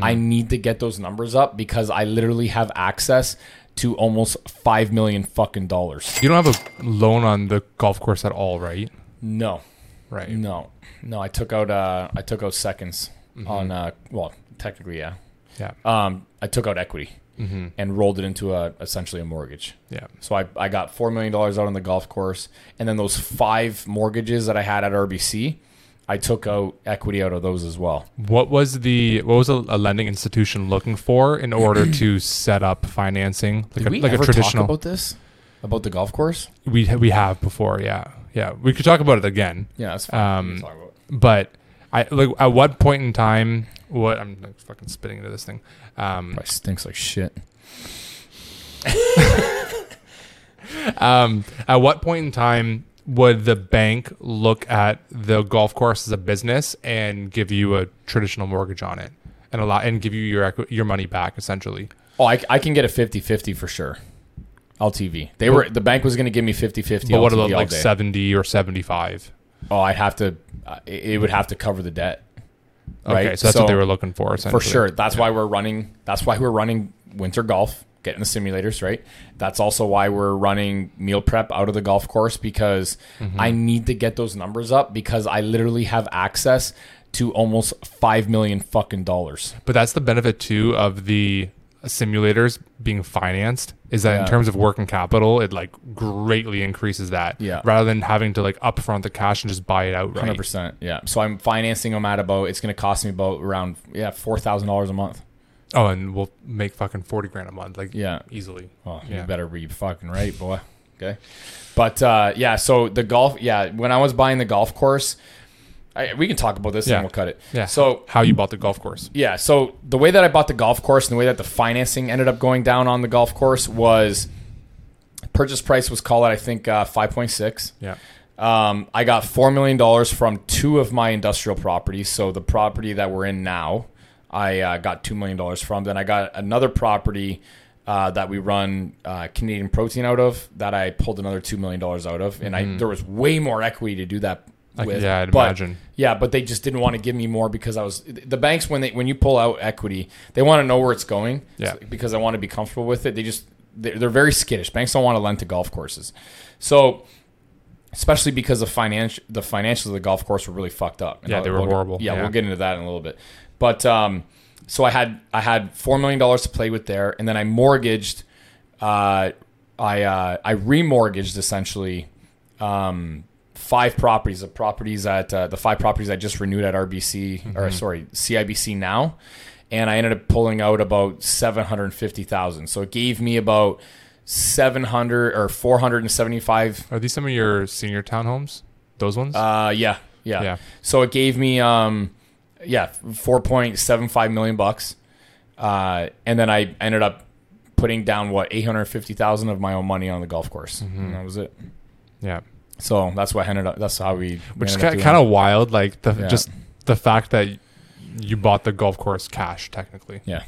I need to get those numbers up because I literally have access to almost five million fucking dollars. You don't have a loan on the golf course at all, right? No, Right. no, no. I took out uh, I took out seconds on uh, well, technically, yeah. Yeah. Um, I took out equity and rolled it into a essentially a mortgage. Yeah. So I, I got four million dollars out on the golf course, and then those five mortgages that I had at RBC, I took out equity out of those as well. What was the what was a, a lending institution looking for in order to set up financing like Did a, we like ever a traditional? talk about this? About the golf course? we we have before, yeah, yeah. We could talk about it again, Yeah, that's fine. Um, talk about it. but I like at what point in time? What I'm like, fucking spitting into this thing. Um, Probably stinks like shit. um, at what point in time would the bank look at the golf course as a business and give you a traditional mortgage on it and allow and give you your your money back essentially? Oh, I, I can get a 50-50 for sure. LTV. They were the bank was going to give me 50-50 But what about like day. 70 or 75? Oh, I'd have to. Uh, it would have to cover the debt. Right? Okay, so that's what they were looking for essentially. for sure. That's why we're running. That's why we're running winter golf, getting the simulators right. That's also why we're running meal prep out of the golf course because Mm-hmm. I need to get those numbers up because I literally have access to almost five million fucking dollars. But that's the benefit too of the simulators being financed is that Yeah. in terms of working capital, it like greatly increases that. Yeah. Rather than having to like upfront the cash and just buy it. Hundred percent. Yeah. So I'm financing them at about. It's going to cost me about around yeah four thousand dollars a month. Oh, and we'll make fucking forty grand a month, like Yeah. easily. Well, Yeah. you better be fucking right, boy. Okay. But uh, yeah, so the golf, yeah, when I was buying the golf course, I, we can talk about this Yeah. and we'll cut it. Yeah. So how you bought the golf course? yeah, so the way that I bought the golf course and the way that the financing ended up going down on the golf course was purchase price was called at I think uh, five point six. Yeah. Um, I got four million dollars from two of my industrial properties. So the property that we're in now, I uh, got two million dollars from. Then I got another property uh, that we run uh, Canadian protein out of that I pulled another two million dollars out of, and I there was way more equity to do that. With. yeah, I'd But- imagine. Yeah, but they just didn't want to give me more because I was the banks when they when you pull out equity, they want to know where it's going. Yeah. because I want to be comfortable with it. They just they're, they're very skittish. Banks don't want to lend to golf courses, so especially because the financial the financials of the golf course were really fucked up. And Yeah, they were we'll horrible. Yeah, Yeah. we'll get into that in a little bit. But um, so I had I had four million dollars to play with there, and then I mortgaged. Uh, I uh, I remortgaged essentially um, five properties. The properties at uh, the five properties I just renewed at RBC or sorry CIBC now, and I ended up pulling out about seven hundred fifty thousand. So it gave me about seven hundred or four hundred and seventy five. Are these some of your senior townhomes? Those ones? Uh, yeah, yeah, Yeah. So it gave me um, yeah, four point seven five million bucks, uh, and then I ended up putting down what eight hundred fifty thousand of my own money on the golf course, and that was it. yeah. So that's what I ended up. That's how we. Which is kind of wild. Like the Yeah. just the fact that you bought the golf course cash technically. yeah,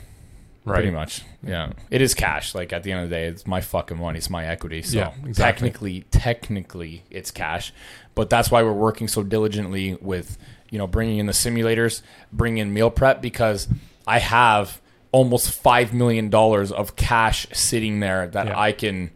Right. pretty much. Yeah, it is cash. Like at the end of the day, it's my fucking money. It's my equity. So Yeah, exactly. technically, technically, it's cash. But that's why we're working so diligently with you know bringing in the simulators, bringing in meal prep because I have almost five million dollars of cash sitting there that Yeah. I can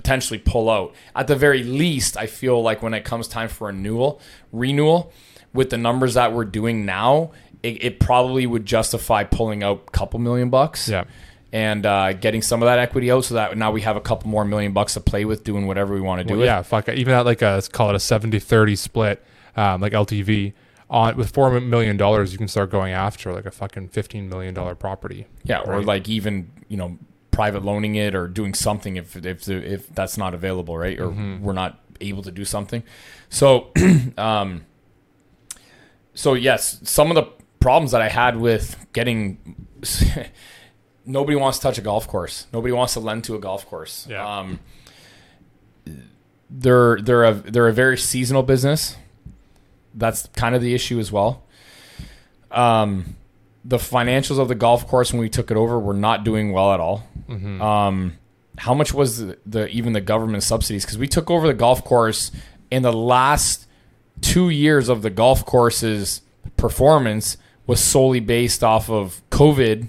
potentially pull out. At the very least, I feel like when it comes time for renewal, renewal with the numbers that we're doing now, it, it probably would justify pulling out a couple million bucks. Yeah. And uh, getting some of that equity out so that now we have a couple more million bucks to play with doing whatever we want to do. Well, yeah, fuck. it. Even at like a let's call it a 70-30 split, um, like LTV on with four million dollars, you can start going after like a fucking fifteen million dollar property. Yeah, or like even you know private loaning it or doing something if if if that's not available, right? Or Mm-hmm. we're not able to do something. So, um, so yes, some of the problems that I had with getting nobody wants to touch a golf course. Nobody wants to lend to a golf course. Yeah. Um, they're they're a they're a very seasonal business. That's kind of the issue as well. Um, the financials of the golf course when we took it over were not doing well at all. Um, how much was the, the even the government subsidies? Because we took over the golf course in the last two years of the golf course's performance was solely based off of COVID,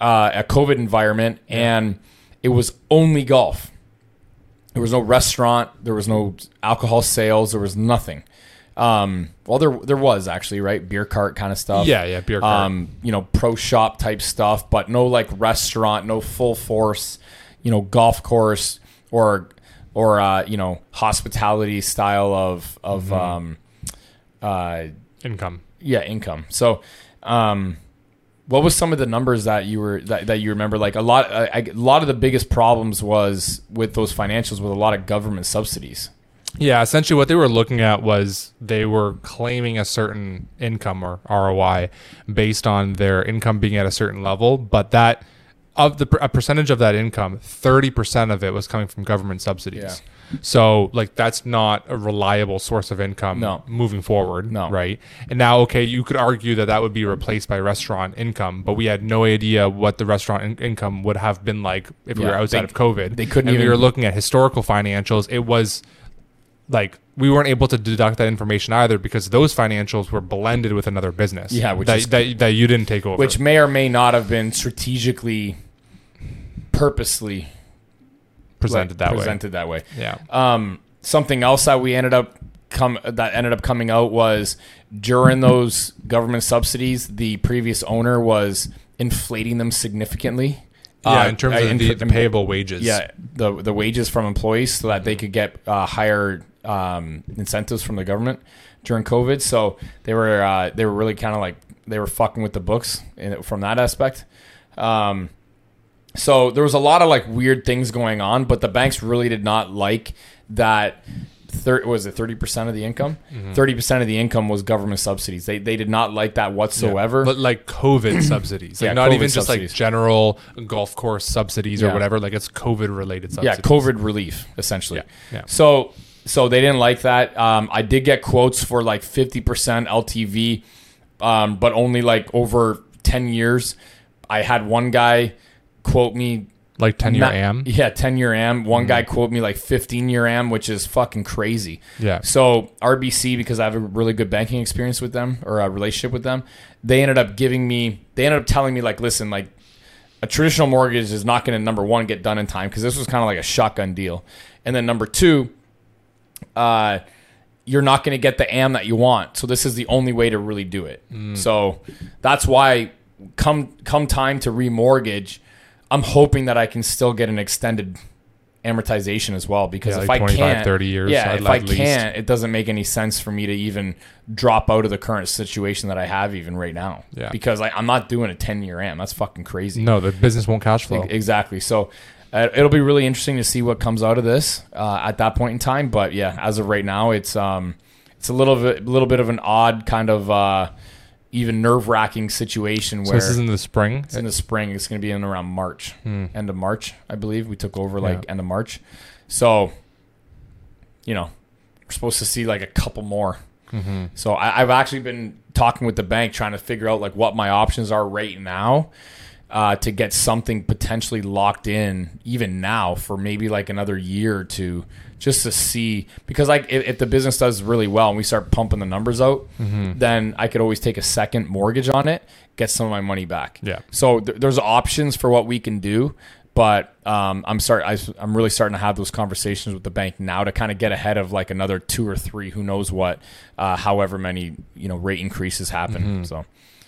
uh, a COVID environment, and it was only golf. There was no restaurant. There was no alcohol sales. There was nothing. Um, well, there there was actually right beer cart kind of stuff. Yeah, yeah, beer cart. Um, you know, pro shop type stuff, but no like restaurant, no full force, you know, golf course or or uh, you know, hospitality style of of Mm-hmm. um, uh, Income. yeah, income. So, um, what was some of the numbers that you were that, that you remember? Like a lot, a, a lot of the biggest problems was with those financials with a lot of government subsidies. Yeah, essentially what they were looking at was they were claiming a certain income or ROI based on their income being at a certain level, but that of the a percentage of that income, 30% of it was coming from government subsidies. So, like that's not a reliable source of income No. moving forward, No. right? And now okay, you could argue that that would be replaced by restaurant income, but we had no idea what the restaurant in- income would have been like if we were outside they- of COVID. they couldn't and we even- were looking at historical financials. It was like we weren't able to deduct that information either because those financials were blended with another business. Yeah, which that, is- that, that you didn't take over. which may or may not have been strategically, purposely presented that way. presented that way. Yeah. Um, something else that we ended up come that ended up coming out was during those government subsidies, the previous owner was inflating them significantly. Yeah, Uh, in terms uh, of in- the, the payable wages. Yeah, the the wages from employees so that they could get uh, higher um, incentives from the government during COVID. So they were uh, they were really kind of like they were fucking with the books in, from that aspect. Um, so there was a lot of like weird things going on, but the banks really did not like that. Thir- was it thirty percent of the income? Mm-hmm. 30 percent of the income was government subsidies. They they did not like that whatsoever. But like COVID subsidies, like Yeah, not COVID even just subsidies. like general golf course subsidies or whatever. Like it's COVID related yeah. COVID relief essentially. Yeah, yeah. So so they didn't like that. Um, I did get quotes for like fifty percent LTV, um, but only like over ten years. I had one guy quote me like ten year not- AM. Yeah, ten year AM. One guy quote me like fifteen year AM, which is fucking crazy. Yeah. So RBC, because I have a really good banking experience with them or a relationship with them, they ended up giving me. They ended up telling me like, listen, like a traditional mortgage is not going to number one get done in time because this was kind of like a shotgun deal, and then number two, uh, you're not going to get the AM that you want. So this is the only way to really do it. So that's why come come time to remortgage, I'm hoping that I can still get an extended amortization as well because Yeah, if like I 25, can't 30 years, yeah if I least. can't it doesn't make any sense for me to even drop out of the current situation that I have even right now Yeah. because I, I'm not doing a 10 year AM that's fucking crazy No, the business won't cash flow. Exactly. So it'll be really interesting to see what comes out of this uh, at that point in time. But yeah, as of right now, it's um, it's a little bit, little bit of an odd kind of uh, even nerve wracking situation So where this is in the spring. it's in the spring. It's going to be in around March, end of March, I believe. We took over like Yeah. end of March. So, you know, we're supposed to see like a couple more. So I, I've actually been talking with the bank, trying to figure out like what my options are right now. Uh, to get something potentially locked in even now for maybe like another year or two just to see because like if, if the business does really well and we start pumping the numbers out then i could always take a second mortgage on it get some of my money back. Yeah. so th- there's options for what we can do but um, i'm start I, i'm really starting to have those conversations with the bank now to kind of get ahead of like another two or three who knows what uh, however many you know rate increases happen. So